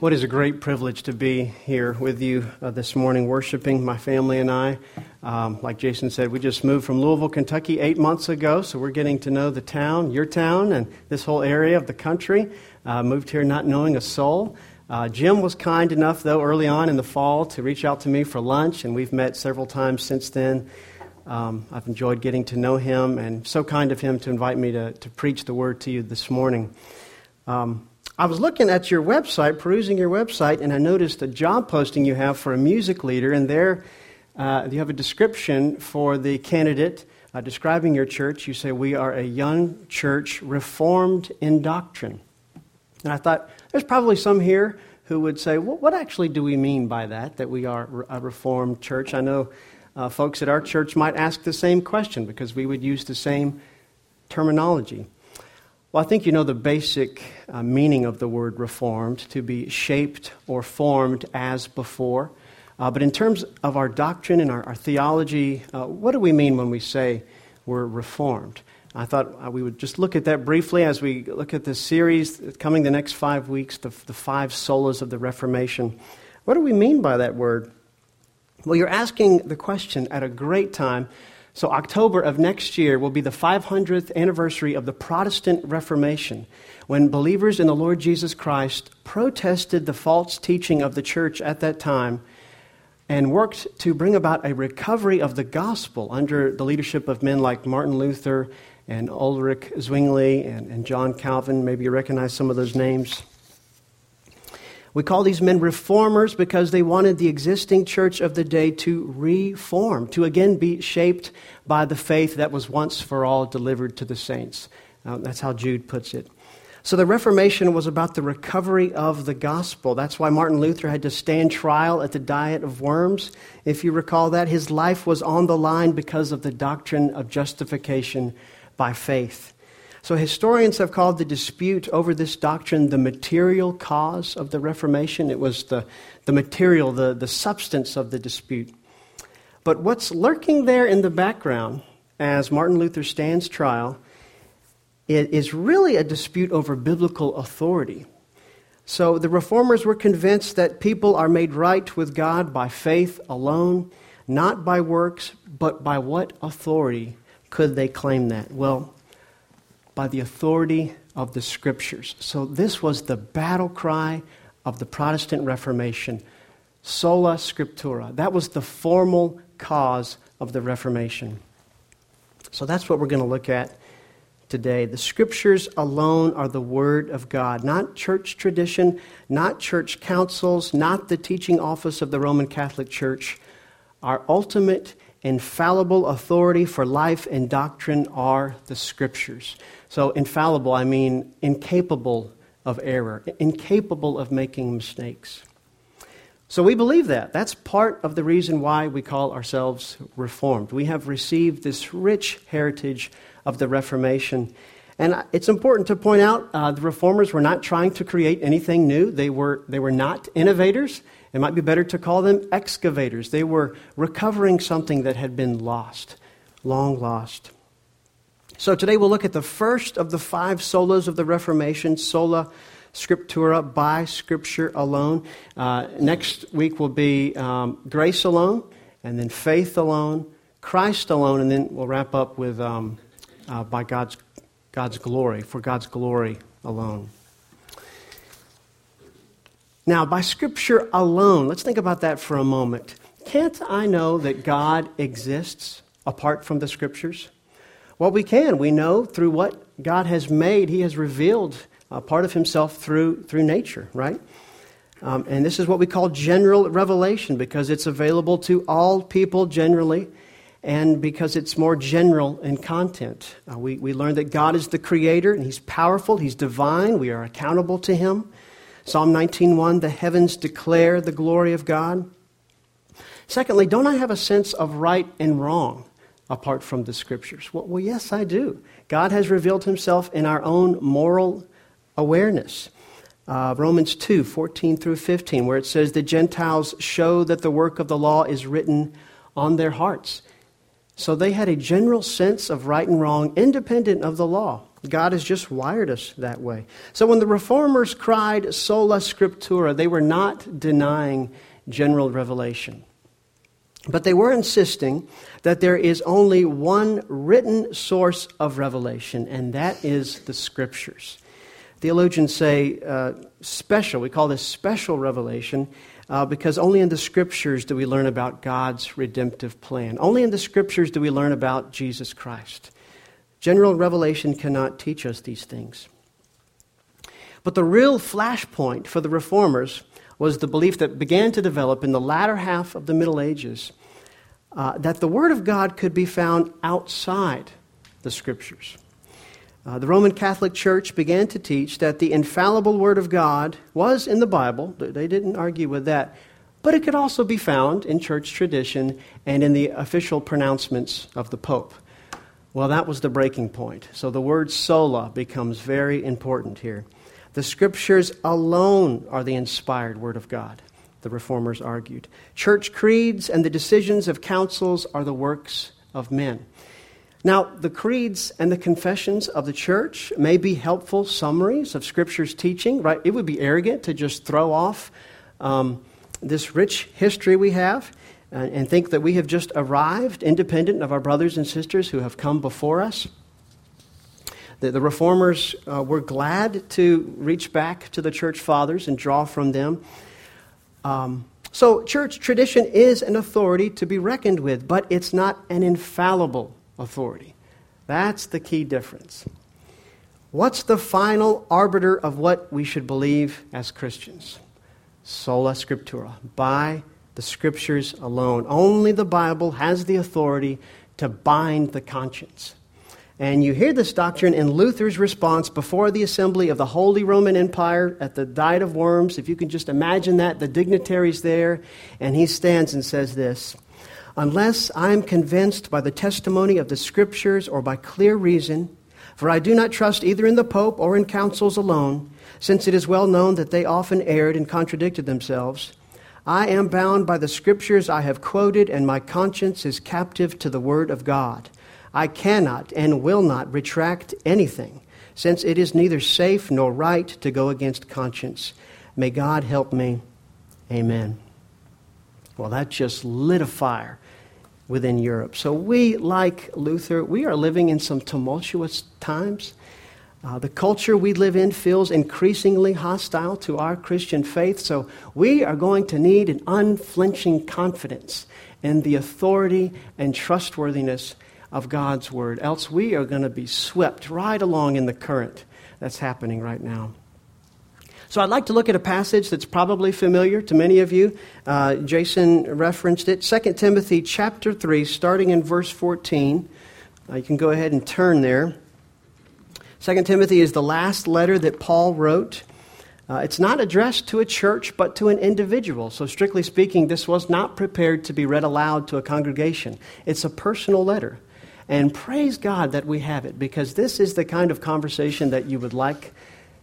What is a great privilege to be here with you uh, this morning, worshiping my family and I. Um, like Jason said, we just moved from Louisville, Kentucky eight months ago, so we're getting to know the town, your town, and this whole area of the country. Uh, moved here not knowing a soul. Uh, Jim was kind enough, though, early on in the fall to reach out to me for lunch, and we've met several times since then. Um, I've enjoyed getting to know him, and so kind of him to invite me to, to preach the word to you this morning. Um, I was looking at your website, perusing your website, and I noticed a job posting you have for a music leader, and there uh, you have a description for the candidate uh, describing your church. You say, We are a young church reformed in doctrine. And I thought, there's probably some here who would say, well, What actually do we mean by that, that we are a reformed church? I know uh, folks at our church might ask the same question because we would use the same terminology. Well, I think you know the basic uh, meaning of the word reformed to be shaped or formed as before. Uh, but in terms of our doctrine and our, our theology, uh, what do we mean when we say we're reformed? I thought uh, we would just look at that briefly as we look at this series coming the next five weeks, the, the five solas of the Reformation. What do we mean by that word? Well, you're asking the question at a great time so, October of next year will be the 500th anniversary of the Protestant Reformation, when believers in the Lord Jesus Christ protested the false teaching of the church at that time and worked to bring about a recovery of the gospel under the leadership of men like Martin Luther and Ulrich Zwingli and, and John Calvin. Maybe you recognize some of those names. We call these men reformers because they wanted the existing church of the day to reform, to again be shaped by the faith that was once for all delivered to the saints. Uh, that's how Jude puts it. So the Reformation was about the recovery of the gospel. That's why Martin Luther had to stand trial at the Diet of Worms. If you recall that, his life was on the line because of the doctrine of justification by faith. So, historians have called the dispute over this doctrine the material cause of the Reformation. It was the, the material, the, the substance of the dispute. But what's lurking there in the background as Martin Luther stands trial it is really a dispute over biblical authority. So, the reformers were convinced that people are made right with God by faith alone, not by works, but by what authority could they claim that? Well, by the authority of the scriptures. So, this was the battle cry of the Protestant Reformation sola scriptura. That was the formal cause of the Reformation. So, that's what we're going to look at today. The scriptures alone are the word of God, not church tradition, not church councils, not the teaching office of the Roman Catholic Church. Our ultimate infallible authority for life and doctrine are the scriptures. So, infallible, I mean incapable of error, incapable of making mistakes. So, we believe that. That's part of the reason why we call ourselves Reformed. We have received this rich heritage of the Reformation. And it's important to point out uh, the reformers were not trying to create anything new. They were, they were not innovators. It might be better to call them excavators. They were recovering something that had been lost, long lost. So today we'll look at the first of the five solas of the Reformation, sola scriptura, by Scripture alone. Uh, next week will be um, grace alone, and then faith alone, Christ alone, and then we'll wrap up with um, uh, by God's, God's glory, for God's glory alone. Now, by Scripture alone, let's think about that for a moment. Can't I know that God exists apart from the Scriptures? Well, we can. We know through what God has made, He has revealed a part of Himself through, through nature, right? Um, and this is what we call general revelation because it's available to all people generally and because it's more general in content. Uh, we, we learn that God is the creator and He's powerful, He's divine, we are accountable to Him. Psalm 19:1 The heavens declare the glory of God. Secondly, don't I have a sense of right and wrong? Apart from the scriptures? Well, well, yes, I do. God has revealed himself in our own moral awareness. Uh, Romans 2 14 through 15, where it says, The Gentiles show that the work of the law is written on their hearts. So they had a general sense of right and wrong independent of the law. God has just wired us that way. So when the reformers cried sola scriptura, they were not denying general revelation. But they were insisting that there is only one written source of revelation, and that is the scriptures. Theologians say uh, special, we call this special revelation, uh, because only in the scriptures do we learn about God's redemptive plan. Only in the scriptures do we learn about Jesus Christ. General revelation cannot teach us these things. But the real flashpoint for the reformers was the belief that began to develop in the latter half of the Middle Ages uh, that the Word of God could be found outside the Scriptures. Uh, the Roman Catholic Church began to teach that the infallible Word of God was in the Bible. They didn't argue with that. But it could also be found in church tradition and in the official pronouncements of the Pope. Well, that was the breaking point. So the word sola becomes very important here. The scriptures alone are the inspired word of God, the reformers argued. Church creeds and the decisions of councils are the works of men. Now, the creeds and the confessions of the church may be helpful summaries of Scripture's teaching, right? It would be arrogant to just throw off um, this rich history we have and, and think that we have just arrived independent of our brothers and sisters who have come before us. The, the reformers uh, were glad to reach back to the church fathers and draw from them. Um, so, church tradition is an authority to be reckoned with, but it's not an infallible authority. That's the key difference. What's the final arbiter of what we should believe as Christians? Sola Scriptura, by the Scriptures alone. Only the Bible has the authority to bind the conscience. And you hear this doctrine in Luther's response before the assembly of the Holy Roman Empire at the Diet of Worms. If you can just imagine that, the dignitaries there, and he stands and says this Unless I am convinced by the testimony of the Scriptures or by clear reason, for I do not trust either in the Pope or in councils alone, since it is well known that they often erred and contradicted themselves. I am bound by the Scriptures I have quoted, and my conscience is captive to the Word of God. I cannot and will not retract anything, since it is neither safe nor right to go against conscience. May God help me. Amen. Well, that just lit a fire within Europe. So we, like Luther, we are living in some tumultuous times. Uh, the culture we live in feels increasingly hostile to our Christian faith, so we are going to need an unflinching confidence in the authority and trustworthiness of God's word. Else, we are going to be swept right along in the current that's happening right now. So, I'd like to look at a passage that's probably familiar to many of you. Uh, Jason referenced it 2 Timothy chapter 3, starting in verse 14. Uh, you can go ahead and turn there. 2 Timothy is the last letter that Paul wrote. Uh, it's not addressed to a church, but to an individual. So, strictly speaking, this was not prepared to be read aloud to a congregation. It's a personal letter. And praise God that we have it because this is the kind of conversation that you would like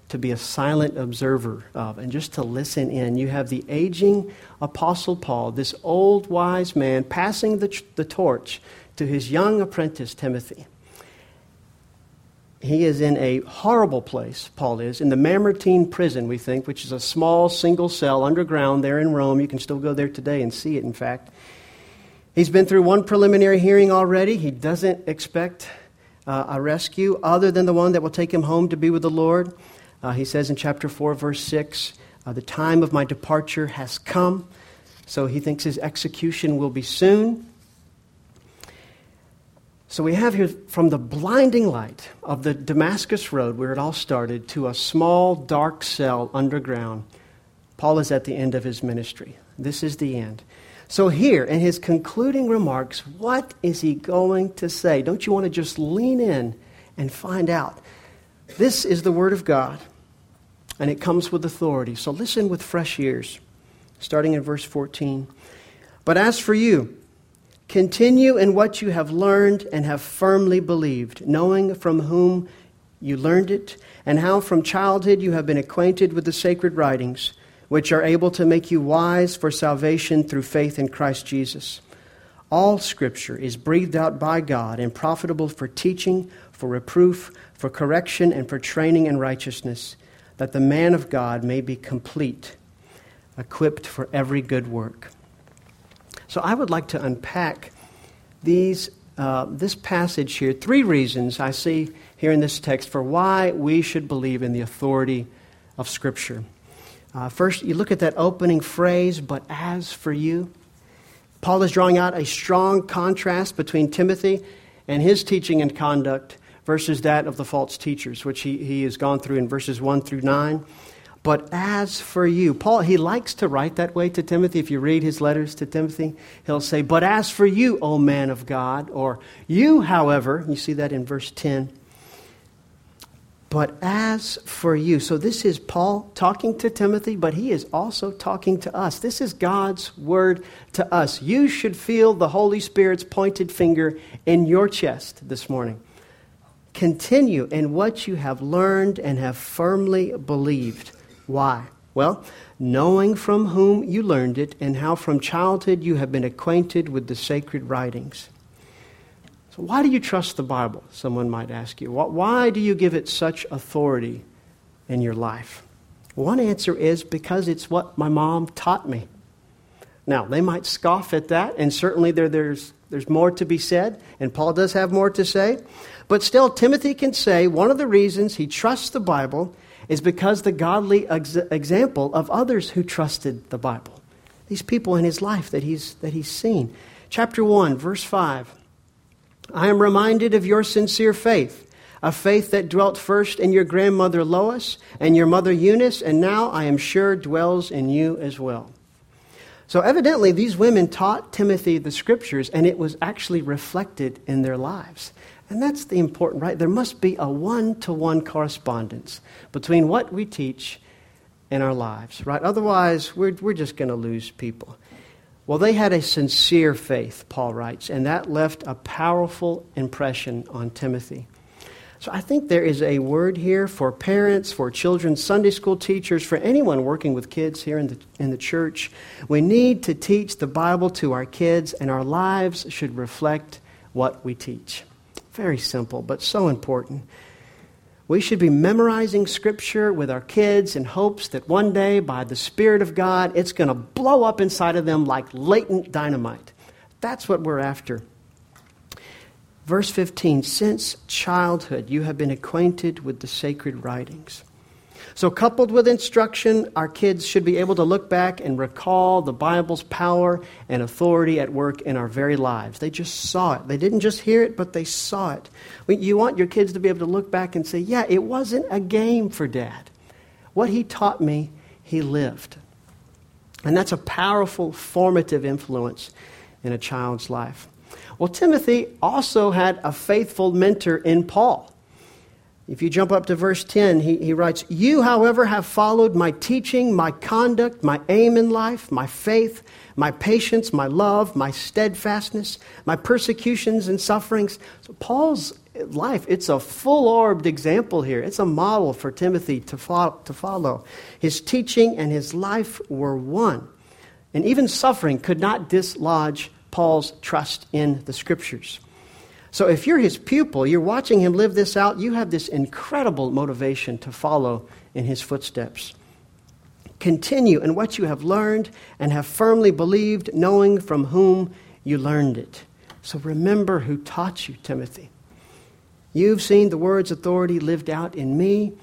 to be a silent observer of and just to listen in. You have the aging Apostle Paul, this old wise man, passing the, the torch to his young apprentice Timothy. He is in a horrible place, Paul is, in the Mamertine prison, we think, which is a small single cell underground there in Rome. You can still go there today and see it, in fact. He's been through one preliminary hearing already. He doesn't expect uh, a rescue other than the one that will take him home to be with the Lord. Uh, he says in chapter 4, verse 6, uh, The time of my departure has come. So he thinks his execution will be soon. So we have here from the blinding light of the Damascus Road, where it all started, to a small, dark cell underground. Paul is at the end of his ministry. This is the end. So, here in his concluding remarks, what is he going to say? Don't you want to just lean in and find out? This is the Word of God, and it comes with authority. So, listen with fresh ears, starting in verse 14. But as for you, continue in what you have learned and have firmly believed, knowing from whom you learned it, and how from childhood you have been acquainted with the sacred writings which are able to make you wise for salvation through faith in Christ Jesus. All Scripture is breathed out by God and profitable for teaching, for reproof, for correction, and for training in righteousness, that the man of God may be complete, equipped for every good work. So I would like to unpack these, uh, this passage here. Three reasons I see here in this text for why we should believe in the authority of Scripture. Uh, first, you look at that opening phrase, but as for you. Paul is drawing out a strong contrast between Timothy and his teaching and conduct versus that of the false teachers, which he, he has gone through in verses 1 through 9. But as for you, Paul, he likes to write that way to Timothy. If you read his letters to Timothy, he'll say, But as for you, O man of God, or you, however, you see that in verse 10, but as for you, so this is Paul talking to Timothy, but he is also talking to us. This is God's word to us. You should feel the Holy Spirit's pointed finger in your chest this morning. Continue in what you have learned and have firmly believed. Why? Well, knowing from whom you learned it and how from childhood you have been acquainted with the sacred writings so, why do you trust the Bible? Someone might ask you. Why do you give it such authority in your life? One answer is because it's what my mom taught me. Now, they might scoff at that, and certainly there, there's, there's more to be said, and Paul does have more to say. But still, Timothy can say one of the reasons he trusts the Bible is because the godly ex- example of others who trusted the Bible. These people in his life that he's, that he's seen. Chapter 1, verse 5. I am reminded of your sincere faith, a faith that dwelt first in your grandmother Lois and your mother Eunice, and now I am sure dwells in you as well. So, evidently, these women taught Timothy the scriptures, and it was actually reflected in their lives. And that's the important, right? There must be a one to one correspondence between what we teach and our lives, right? Otherwise, we're, we're just going to lose people. Well, they had a sincere faith, Paul writes, and that left a powerful impression on Timothy. So I think there is a word here for parents, for children, Sunday school teachers, for anyone working with kids here in the, in the church. We need to teach the Bible to our kids, and our lives should reflect what we teach. Very simple, but so important. We should be memorizing Scripture with our kids in hopes that one day, by the Spirit of God, it's going to blow up inside of them like latent dynamite. That's what we're after. Verse 15 Since childhood you have been acquainted with the sacred writings. So, coupled with instruction, our kids should be able to look back and recall the Bible's power and authority at work in our very lives. They just saw it. They didn't just hear it, but they saw it. You want your kids to be able to look back and say, Yeah, it wasn't a game for dad. What he taught me, he lived. And that's a powerful, formative influence in a child's life. Well, Timothy also had a faithful mentor in Paul. If you jump up to verse 10, he, he writes, You, however, have followed my teaching, my conduct, my aim in life, my faith, my patience, my love, my steadfastness, my persecutions and sufferings. So Paul's life, it's a full orbed example here. It's a model for Timothy to, fo- to follow. His teaching and his life were one. And even suffering could not dislodge Paul's trust in the scriptures. So if you're his pupil, you're watching him live this out, you have this incredible motivation to follow in his footsteps. Continue in what you have learned and have firmly believed, knowing from whom you learned it. So remember who taught you, Timothy. You've seen the word's authority lived out in me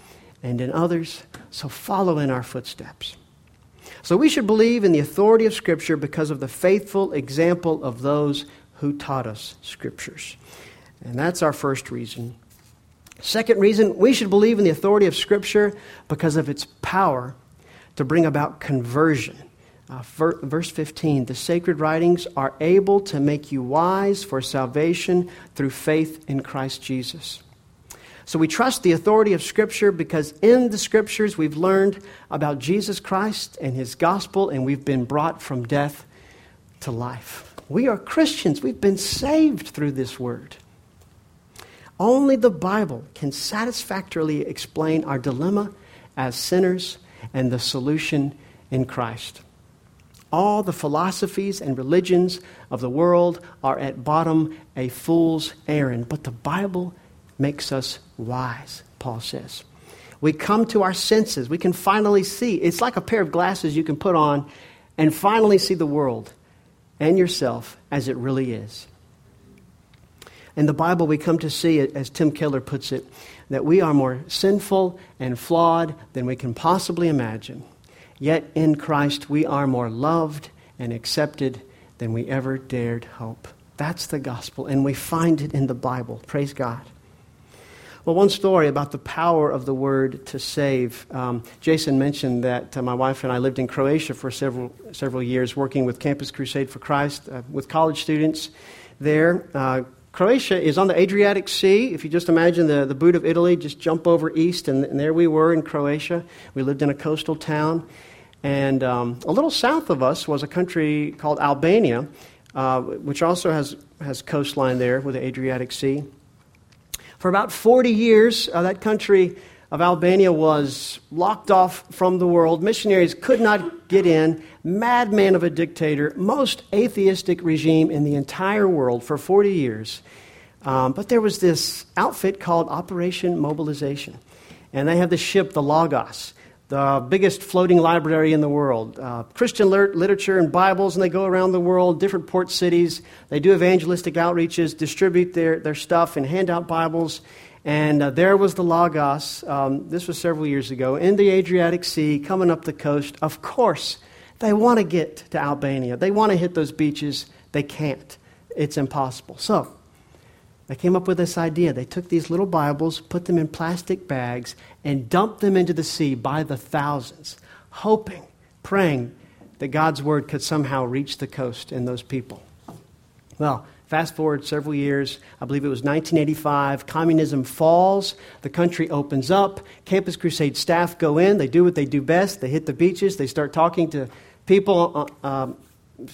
and in others, so follow in our footsteps. So we should believe in the authority of Scripture because of the faithful example of those who taught us Scriptures. And that's our first reason. Second reason, we should believe in the authority of Scripture because of its power to bring about conversion. Uh, verse 15 the sacred writings are able to make you wise for salvation through faith in Christ Jesus. So we trust the authority of Scripture because in the Scriptures we've learned about Jesus Christ and His gospel, and we've been brought from death to life. We are Christians, we've been saved through this word. Only the Bible can satisfactorily explain our dilemma as sinners and the solution in Christ. All the philosophies and religions of the world are at bottom a fool's errand. But the Bible makes us wise, Paul says. We come to our senses. We can finally see. It's like a pair of glasses you can put on and finally see the world and yourself as it really is. In the Bible, we come to see it, as Tim Keller puts it, that we are more sinful and flawed than we can possibly imagine. Yet in Christ, we are more loved and accepted than we ever dared hope. That's the gospel, and we find it in the Bible. Praise God. Well, one story about the power of the word to save. Um, Jason mentioned that uh, my wife and I lived in Croatia for several, several years, working with Campus Crusade for Christ uh, with college students there. Uh, Croatia is on the Adriatic Sea. If you just imagine the, the boot of Italy, just jump over east, and, and there we were in Croatia. We lived in a coastal town. And um, a little south of us was a country called Albania, uh, which also has, has coastline there with the Adriatic Sea. For about 40 years, uh, that country of Albania was locked off from the world. Missionaries could not get in. Madman of a dictator, most atheistic regime in the entire world for 40 years. Um, but there was this outfit called Operation Mobilization. And they had the ship, the Logos, the biggest floating library in the world. Uh, Christian literature and Bibles, and they go around the world, different port cities. They do evangelistic outreaches, distribute their, their stuff, and hand out Bibles. And uh, there was the Logos, um, this was several years ago, in the Adriatic Sea, coming up the coast. Of course, they want to get to Albania. They want to hit those beaches. They can't. It's impossible. So, they came up with this idea. They took these little Bibles, put them in plastic bags, and dumped them into the sea by the thousands, hoping, praying that God's word could somehow reach the coast and those people. Well, Fast forward several years, I believe it was 1985, communism falls, the country opens up, Campus Crusade staff go in, they do what they do best, they hit the beaches, they start talking to people, uh, um,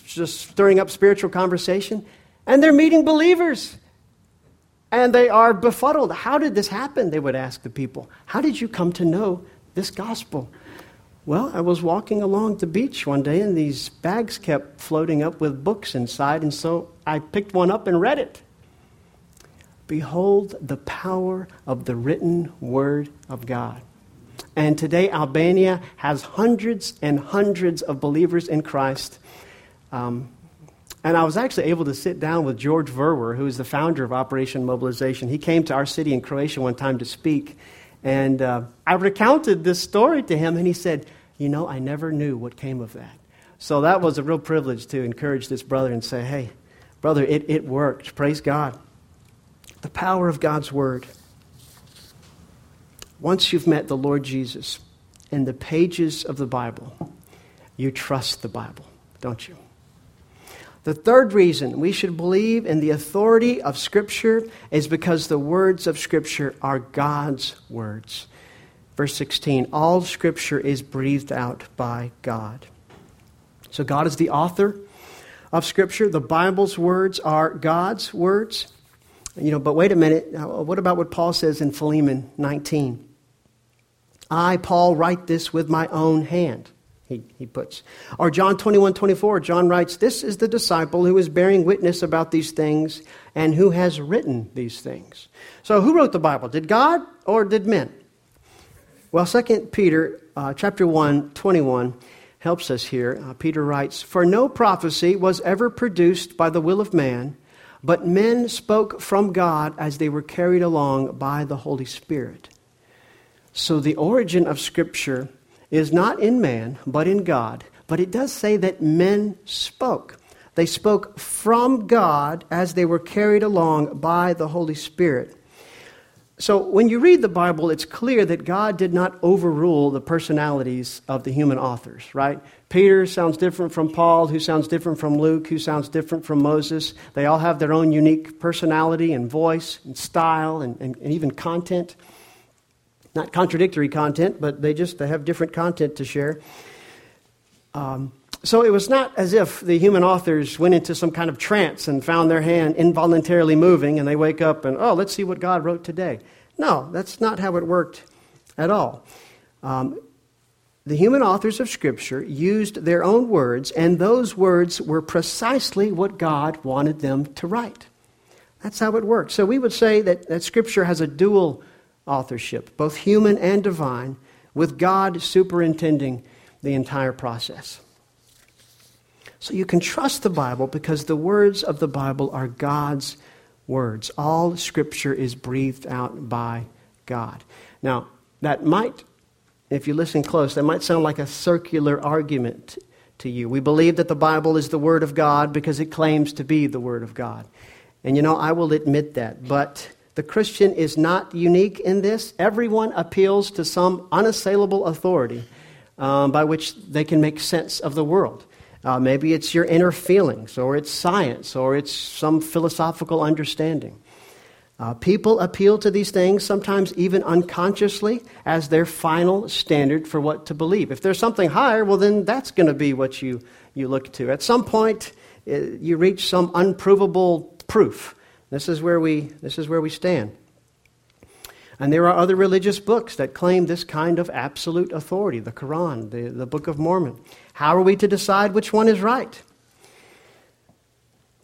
just stirring up spiritual conversation, and they're meeting believers. And they are befuddled. How did this happen? They would ask the people. How did you come to know this gospel? Well, I was walking along the beach one day and these bags kept floating up with books inside, and so I picked one up and read it. Behold the power of the written word of God. And today, Albania has hundreds and hundreds of believers in Christ. Um, and I was actually able to sit down with George Verwer, who is the founder of Operation Mobilization. He came to our city in Croatia one time to speak. And uh, I recounted this story to him, and he said, You know, I never knew what came of that. So that was a real privilege to encourage this brother and say, Hey, brother, it, it worked. Praise God. The power of God's Word. Once you've met the Lord Jesus in the pages of the Bible, you trust the Bible, don't you? The third reason we should believe in the authority of Scripture is because the words of Scripture are God's words. Verse 16 All Scripture is breathed out by God. So, God is the author of Scripture. The Bible's words are God's words. You know, but wait a minute. What about what Paul says in Philemon 19? I, Paul, write this with my own hand he, he puts. Or John 21 24, John writes, This is the disciple who is bearing witness about these things and who has written these things. So, who wrote the Bible? Did God or did men? Well, 2 Peter uh, chapter 1, 21 helps us here. Uh, Peter writes, For no prophecy was ever produced by the will of man, but men spoke from God as they were carried along by the Holy Spirit. So, the origin of Scripture is not in man, but in God. But it does say that men spoke. They spoke from God as they were carried along by the Holy Spirit. So when you read the Bible, it's clear that God did not overrule the personalities of the human authors, right? Peter sounds different from Paul, who sounds different from Luke, who sounds different from Moses. They all have their own unique personality and voice and style and, and, and even content not contradictory content, but they just they have different content to share. Um, so it was not as if the human authors went into some kind of trance and found their hand involuntarily moving and they wake up and, oh, let's see what God wrote today. No, that's not how it worked at all. Um, the human authors of Scripture used their own words, and those words were precisely what God wanted them to write. That's how it works. So we would say that, that Scripture has a dual authorship, both human and divine, with God superintending the entire process. So you can trust the Bible because the words of the Bible are God's words. All Scripture is breathed out by God. Now, that might, if you listen close, that might sound like a circular argument to you. We believe that the Bible is the Word of God because it claims to be the Word of God. And you know, I will admit that. But the Christian is not unique in this. Everyone appeals to some unassailable authority um, by which they can make sense of the world. Uh, maybe it's your inner feelings, or it's science, or it's some philosophical understanding. Uh, people appeal to these things, sometimes even unconsciously, as their final standard for what to believe. If there's something higher, well, then that's going to be what you, you look to. At some point, uh, you reach some unprovable proof. This is where we, this is where we stand. And there are other religious books that claim this kind of absolute authority the Quran, the, the Book of Mormon. How are we to decide which one is right?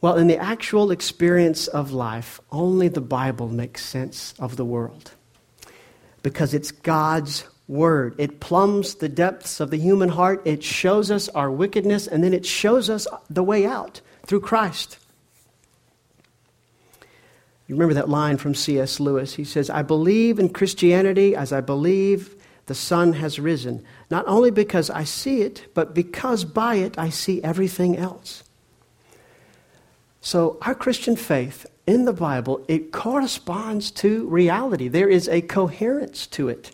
Well, in the actual experience of life, only the Bible makes sense of the world because it's God's Word. It plumbs the depths of the human heart, it shows us our wickedness, and then it shows us the way out through Christ. You remember that line from C.S. Lewis? He says, I believe in Christianity as I believe the sun has risen, not only because I see it, but because by it I see everything else. So, our Christian faith in the Bible, it corresponds to reality. There is a coherence to it.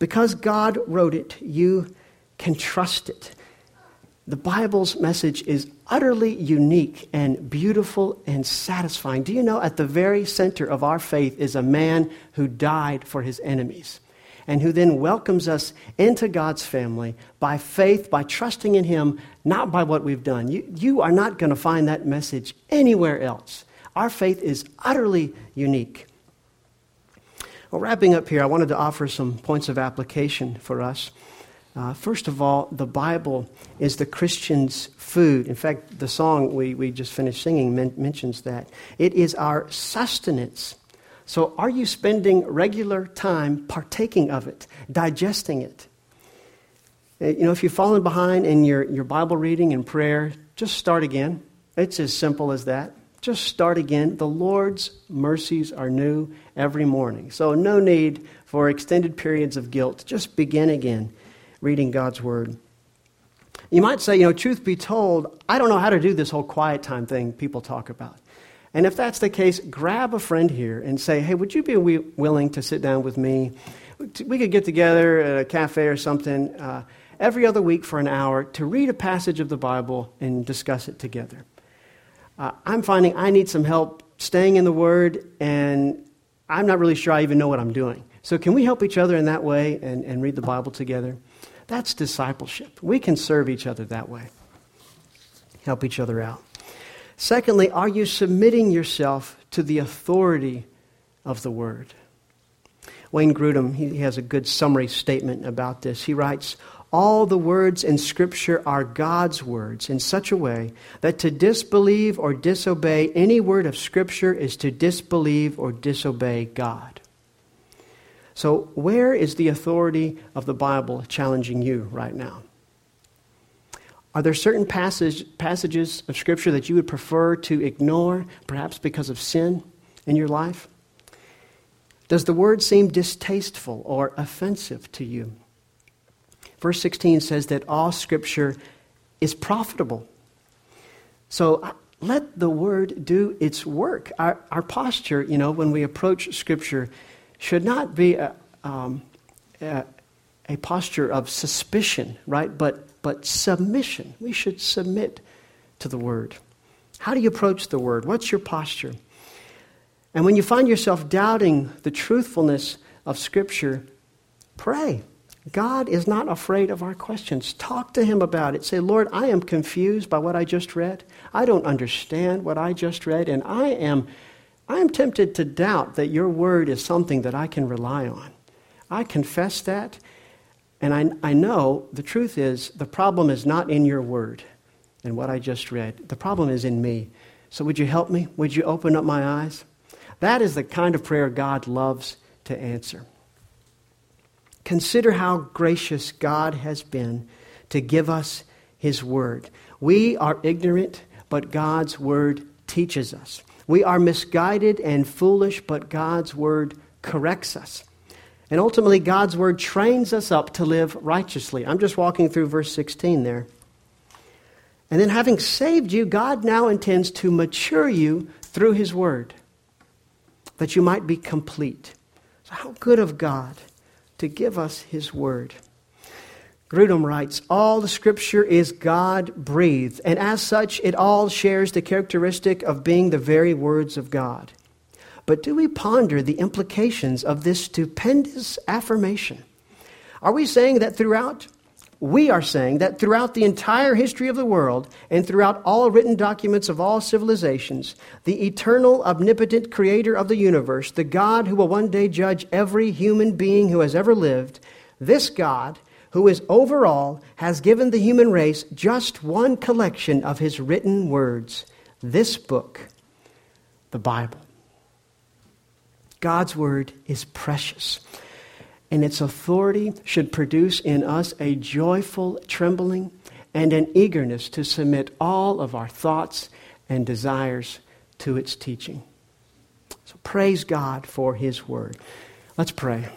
Because God wrote it, you can trust it. The Bible's message is utterly unique and beautiful and satisfying. Do you know at the very center of our faith is a man who died for his enemies and who then welcomes us into God's family by faith, by trusting in him, not by what we've done. You, you are not going to find that message anywhere else. Our faith is utterly unique. Well, wrapping up here, I wanted to offer some points of application for us. Uh, first of all, the Bible is the Christian's food. In fact, the song we, we just finished singing men- mentions that. It is our sustenance. So, are you spending regular time partaking of it, digesting it? Uh, you know, if you've fallen behind in your, your Bible reading and prayer, just start again. It's as simple as that. Just start again. The Lord's mercies are new every morning. So, no need for extended periods of guilt. Just begin again reading God's Word. You might say, you know, truth be told, I don't know how to do this whole quiet time thing people talk about. And if that's the case, grab a friend here and say, hey, would you be willing to sit down with me? We could get together at a cafe or something uh, every other week for an hour to read a passage of the Bible and discuss it together. Uh, I'm finding I need some help staying in the Word, and I'm not really sure I even know what I'm doing. So, can we help each other in that way and, and read the Bible together? That's discipleship. We can serve each other that way, help each other out. Secondly, are you submitting yourself to the authority of the Word? Wayne Grudem, he has a good summary statement about this. He writes, all the words in Scripture are God's words in such a way that to disbelieve or disobey any word of Scripture is to disbelieve or disobey God. So, where is the authority of the Bible challenging you right now? Are there certain passage, passages of Scripture that you would prefer to ignore, perhaps because of sin in your life? Does the word seem distasteful or offensive to you? Verse 16 says that all Scripture is profitable. So uh, let the word do its work. Our, our posture, you know, when we approach Scripture, should not be a, um, a, a posture of suspicion, right? But, but submission. We should submit to the Word. How do you approach the Word? What's your posture? And when you find yourself doubting the truthfulness of Scripture, pray. God is not afraid of our questions. Talk to Him about it. Say, Lord, I am confused by what I just read. I don't understand what I just read, and I am I am tempted to doubt that your word is something that I can rely on. I confess that. And I, I know the truth is the problem is not in your word and what I just read. The problem is in me. So would you help me? Would you open up my eyes? That is the kind of prayer God loves to answer. Consider how gracious God has been to give us His Word. We are ignorant, but God's Word teaches us. We are misguided and foolish, but God's Word corrects us. And ultimately, God's Word trains us up to live righteously. I'm just walking through verse 16 there. And then, having saved you, God now intends to mature you through His Word, that you might be complete. So, how good of God to give us His Word. Grudem writes, All the Scripture is God breathed, and as such, it all shares the characteristic of being the very words of God. But do we ponder the implications of this stupendous affirmation? Are we saying that throughout we are saying that throughout the entire history of the world and throughout all written documents of all civilizations, the eternal, omnipotent creator of the universe, the God who will one day judge every human being who has ever lived, this God, who is over all, has given the human race just one collection of his written words this book, the Bible. God's word is precious and its authority should produce in us a joyful trembling and an eagerness to submit all of our thoughts and desires to its teaching. So praise God for His Word. Let's pray.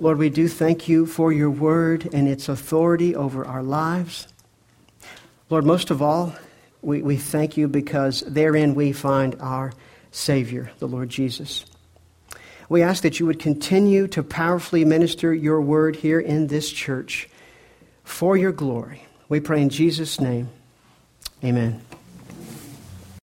Lord, we do thank you for your Word and its authority over our lives. Lord, most of all, we, we thank you because therein we find our Savior, the Lord Jesus. We ask that you would continue to powerfully minister your word here in this church for your glory. We pray in Jesus' name. Amen.